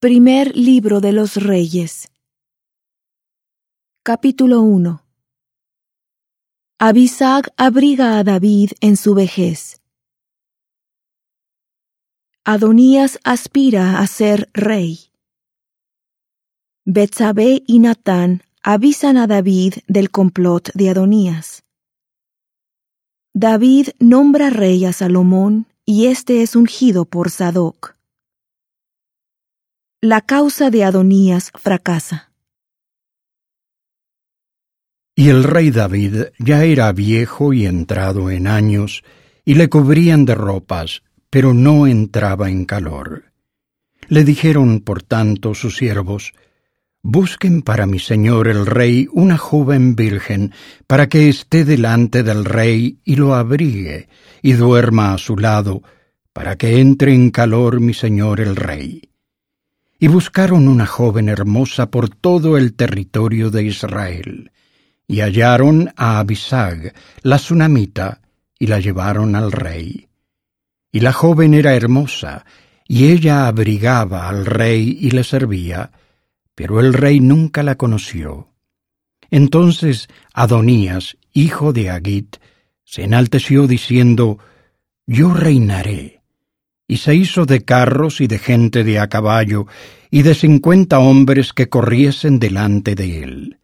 Primer libro de los Reyes. Capítulo 1 Abisag abriga a David en su vejez. Adonías aspira a ser rey. Betsabé y Natán avisan a David del complot de Adonías. David nombra rey a Salomón y este es ungido por Sadoc. La causa de Adonías fracasa. Y el rey David ya era viejo y entrado en años, y le cubrían de ropas, pero no entraba en calor. Le dijeron, por tanto, sus siervos, Busquen para mi señor el rey una joven virgen, para que esté delante del rey y lo abrigue, y duerma a su lado, para que entre en calor mi señor el rey y buscaron una joven hermosa por todo el territorio de Israel, y hallaron a Abisag, la sunamita, y la llevaron al rey. Y la joven era hermosa, y ella abrigaba al rey y le servía, pero el rey nunca la conoció. Entonces Adonías, hijo de Agit, se enalteció diciendo, Yo reinaré y se hizo de carros y de gente de a caballo, y de cincuenta hombres que corriesen delante de él.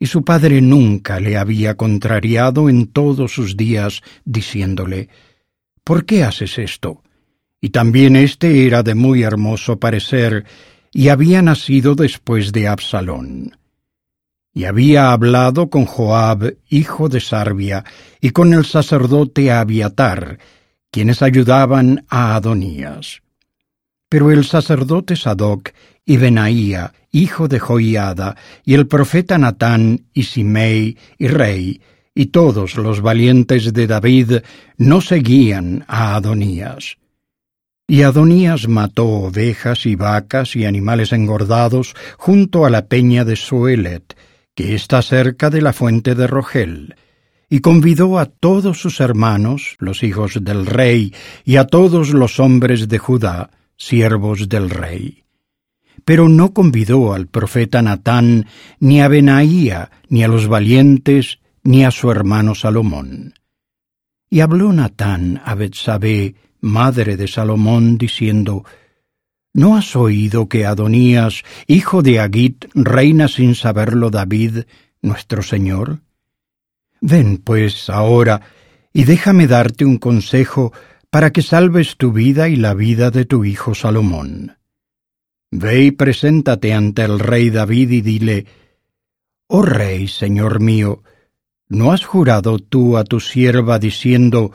Y su padre nunca le había contrariado en todos sus días, diciéndole, ¿Por qué haces esto? Y también éste era de muy hermoso parecer, y había nacido después de Absalón. Y había hablado con Joab, hijo de Sarbia, y con el sacerdote Abiatar, quienes ayudaban a Adonías. Pero el sacerdote Sadoc y Benaía, hijo de Joiada, y el profeta Natán y Simei y rey, y todos los valientes de David no seguían a Adonías. Y Adonías mató ovejas y vacas y animales engordados junto a la peña de Suelet, que está cerca de la fuente de Rogel, y convidó a todos sus hermanos, los hijos del rey, y a todos los hombres de Judá, siervos del rey. Pero no convidó al profeta Natán, ni a Benaía, ni a los valientes, ni a su hermano Salomón. Y habló Natán a Betsabé, madre de Salomón, diciendo, ¿No has oído que Adonías, hijo de Agit, reina sin saberlo David, nuestro señor? Ven, pues, ahora, y déjame darte un consejo para que salves tu vida y la vida de tu hijo Salomón. Ve y preséntate ante el rey David y dile, Oh rey, señor mío, ¿no has jurado tú a tu sierva diciendo,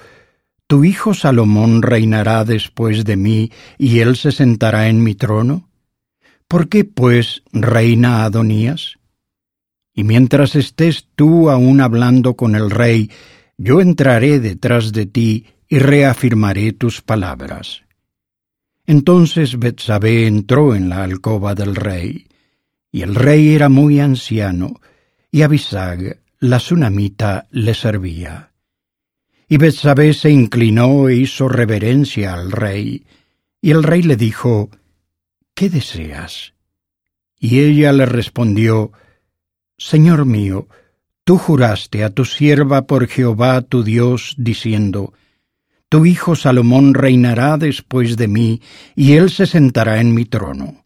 Tu hijo Salomón reinará después de mí y él se sentará en mi trono? ¿Por qué, pues, reina Adonías? Y mientras estés tú aún hablando con el rey, yo entraré detrás de ti y reafirmaré tus palabras. Entonces Betsabé entró en la alcoba del rey, y el rey era muy anciano, y Abisag, la sunamita, le servía. Y Betsabé se inclinó e hizo reverencia al rey, y el rey le dijo, ¿Qué deseas? Y ella le respondió, Señor mío, tú juraste a tu sierva por Jehová tu Dios, diciendo, Tu hijo Salomón reinará después de mí, y él se sentará en mi trono.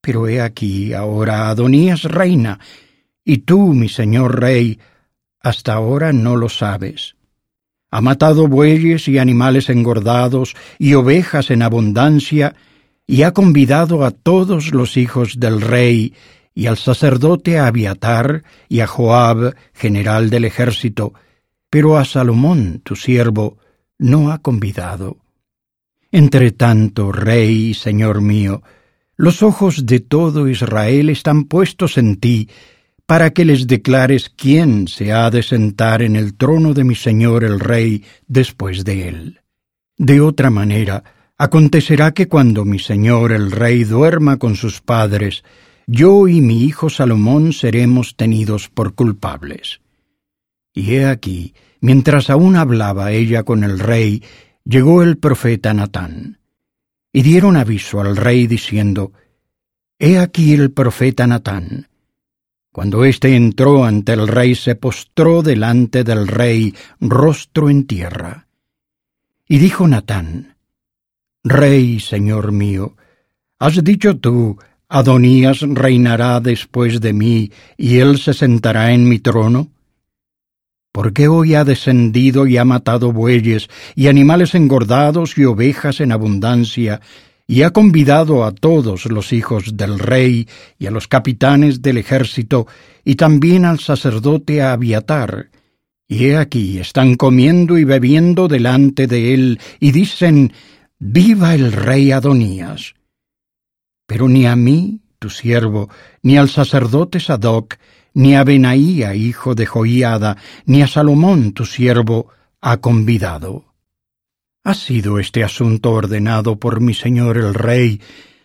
Pero he aquí ahora Adonías reina, y tú, mi señor rey, hasta ahora no lo sabes. Ha matado bueyes y animales engordados y ovejas en abundancia, y ha convidado a todos los hijos del rey y al sacerdote Abiatar y a Joab, general del ejército, pero a Salomón, tu siervo, no ha convidado. Entre tanto, rey y señor mío, los ojos de todo Israel están puestos en ti, para que les declares quién se ha de sentar en el trono de mi señor el rey después de él. De otra manera, acontecerá que cuando mi señor el rey duerma con sus padres, yo y mi hijo Salomón seremos tenidos por culpables. Y he aquí, mientras aún hablaba ella con el rey, llegó el profeta Natán. Y dieron aviso al rey diciendo, He aquí el profeta Natán. Cuando éste entró ante el rey, se postró delante del rey, rostro en tierra. Y dijo Natán, Rey, señor mío, has dicho tú, Adonías reinará después de mí, y él se sentará en mi trono. ¿Por qué hoy ha descendido y ha matado bueyes y animales engordados y ovejas en abundancia, y ha convidado a todos los hijos del rey y a los capitanes del ejército, y también al sacerdote Abiatar? Y he aquí están comiendo y bebiendo delante de él, y dicen, Viva el rey Adonías. Pero ni a mí, tu siervo, ni al sacerdote Sadoc, ni a Benaía, hijo de Joiada, ni a Salomón, tu siervo, ha convidado. ¿Ha sido este asunto ordenado por mi señor el rey,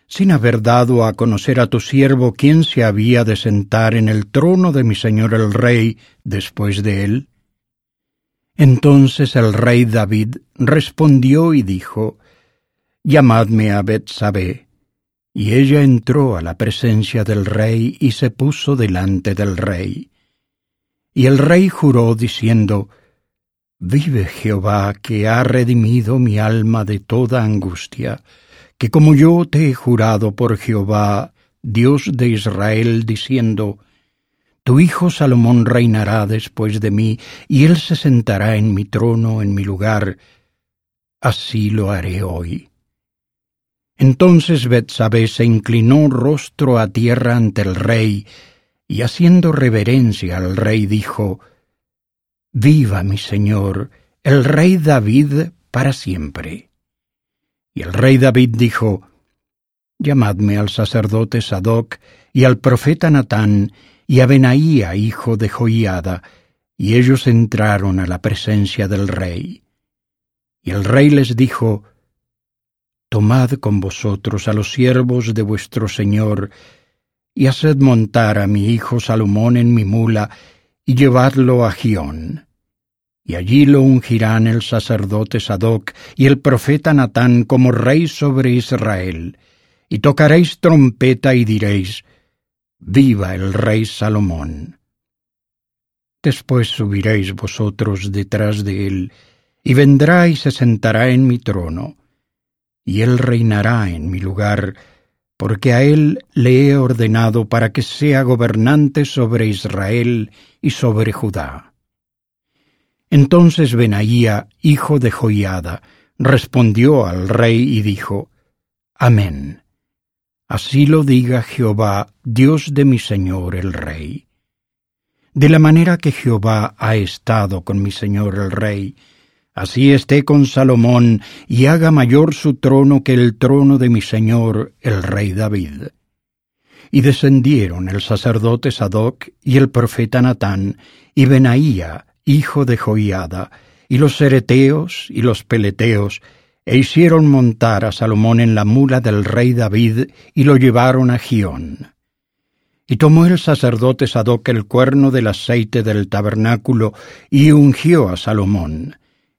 sin haber dado a conocer a tu siervo quién se había de sentar en el trono de mi señor el rey después de él? Entonces el rey David respondió y dijo, Llamadme a Betsabé. Y ella entró a la presencia del rey y se puso delante del rey. Y el rey juró diciendo, Vive Jehová, que ha redimido mi alma de toda angustia, que como yo te he jurado por Jehová, Dios de Israel, diciendo, Tu hijo Salomón reinará después de mí, y él se sentará en mi trono, en mi lugar, así lo haré hoy. Entonces Betsabé se inclinó rostro a tierra ante el rey, y haciendo reverencia al rey dijo, Viva mi señor, el rey David para siempre. Y el rey David dijo, Llamadme al sacerdote Sadoc y al profeta Natán y a Benaía, hijo de Joiada, y ellos entraron a la presencia del rey. Y el rey les dijo, Tomad con vosotros a los siervos de vuestro Señor, y haced montar a mi hijo Salomón en mi mula, y llevadlo a Gión. Y allí lo ungirán el sacerdote Sadoc y el profeta Natán como rey sobre Israel, y tocaréis trompeta y diréis, Viva el rey Salomón. Después subiréis vosotros detrás de él, y vendrá y se sentará en mi trono, y él reinará en mi lugar, porque a él le he ordenado para que sea gobernante sobre Israel y sobre Judá. Entonces Benaía, hijo de Joiada, respondió al rey y dijo, Amén. Así lo diga Jehová, Dios de mi señor el rey. De la manera que Jehová ha estado con mi señor el rey, Así esté con Salomón y haga mayor su trono que el trono de mi señor el rey David. Y descendieron el sacerdote Sadoc y el profeta Natán y Benaía, hijo de Joiada, y los sereteos y los peleteos, e hicieron montar a Salomón en la mula del rey David y lo llevaron a Gión. Y tomó el sacerdote Sadoc el cuerno del aceite del tabernáculo y ungió a Salomón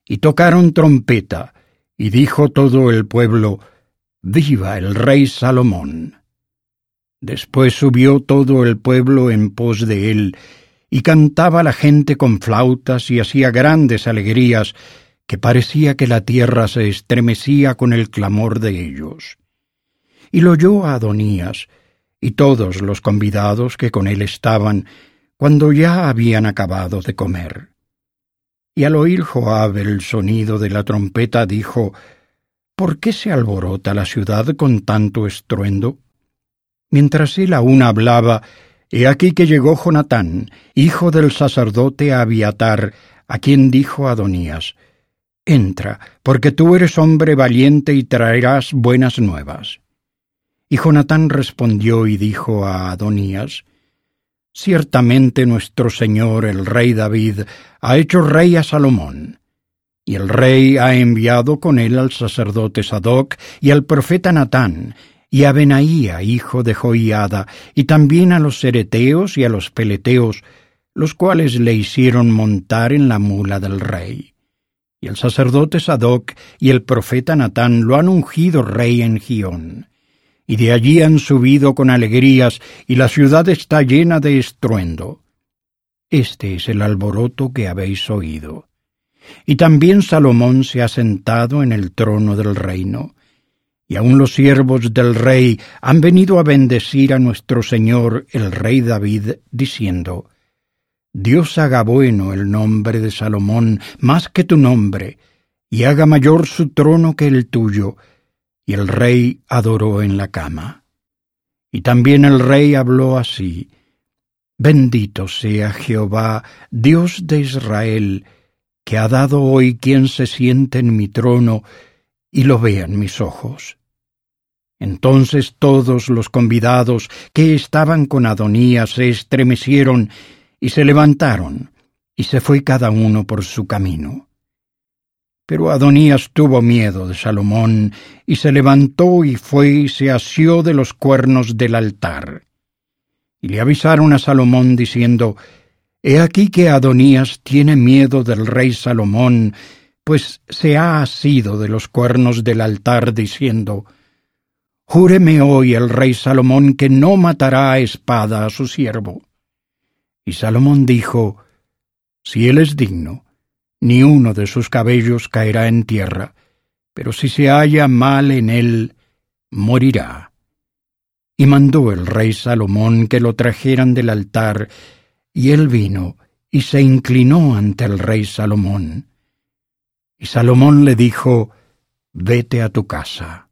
y tocaron trompeta, y dijo todo el pueblo, Viva el rey Salomón. Después subió todo el pueblo en pos de él, y cantaba la gente con flautas y hacía grandes alegrías, que parecía que la tierra se estremecía con el clamor de ellos. Y lo oyó a Adonías, y todos los convidados que con él estaban, cuando ya habían acabado de comer. Y al oír Joab el sonido de la trompeta dijo, ¿Por qué se alborota la ciudad con tanto estruendo? Mientras él aún hablaba, he aquí que llegó Jonatán, hijo del sacerdote Abiatar, a quien dijo Adonías, Entra, porque tú eres hombre valiente y traerás buenas nuevas. Y Jonatán respondió y dijo a Adonías, Ciertamente nuestro Señor el rey David ha hecho rey a Salomón, y el rey ha enviado con él al sacerdote Sadoc y al profeta Natán, y a Benaía, hijo de Joiada, y también a los sereteos y a los peleteos, los cuales le hicieron montar en la mula del rey. Y el sacerdote Sadoc y el profeta Natán lo han ungido rey en Gión. Y de allí han subido con alegrías, y la ciudad está llena de estruendo. Este es el alboroto que habéis oído. Y también Salomón se ha sentado en el trono del reino. Y aun los siervos del rey han venido a bendecir a nuestro Señor el rey David, diciendo, Dios haga bueno el nombre de Salomón más que tu nombre, y haga mayor su trono que el tuyo. Y el rey adoró en la cama. Y también el rey habló así, Bendito sea Jehová, Dios de Israel, que ha dado hoy quien se siente en mi trono y lo vean mis ojos. Entonces todos los convidados que estaban con Adonías se estremecieron y se levantaron, y se fue cada uno por su camino. Pero Adonías tuvo miedo de Salomón, y se levantó y fue y se asió de los cuernos del altar. Y le avisaron a Salomón diciendo, He aquí que Adonías tiene miedo del rey Salomón, pues se ha asido de los cuernos del altar diciendo, Júreme hoy el rey Salomón que no matará a espada a su siervo. Y Salomón dijo, Si él es digno, ni uno de sus cabellos caerá en tierra, pero si se halla mal en él, morirá. Y mandó el rey Salomón que lo trajeran del altar, y él vino y se inclinó ante el rey Salomón. Y Salomón le dijo, Vete a tu casa.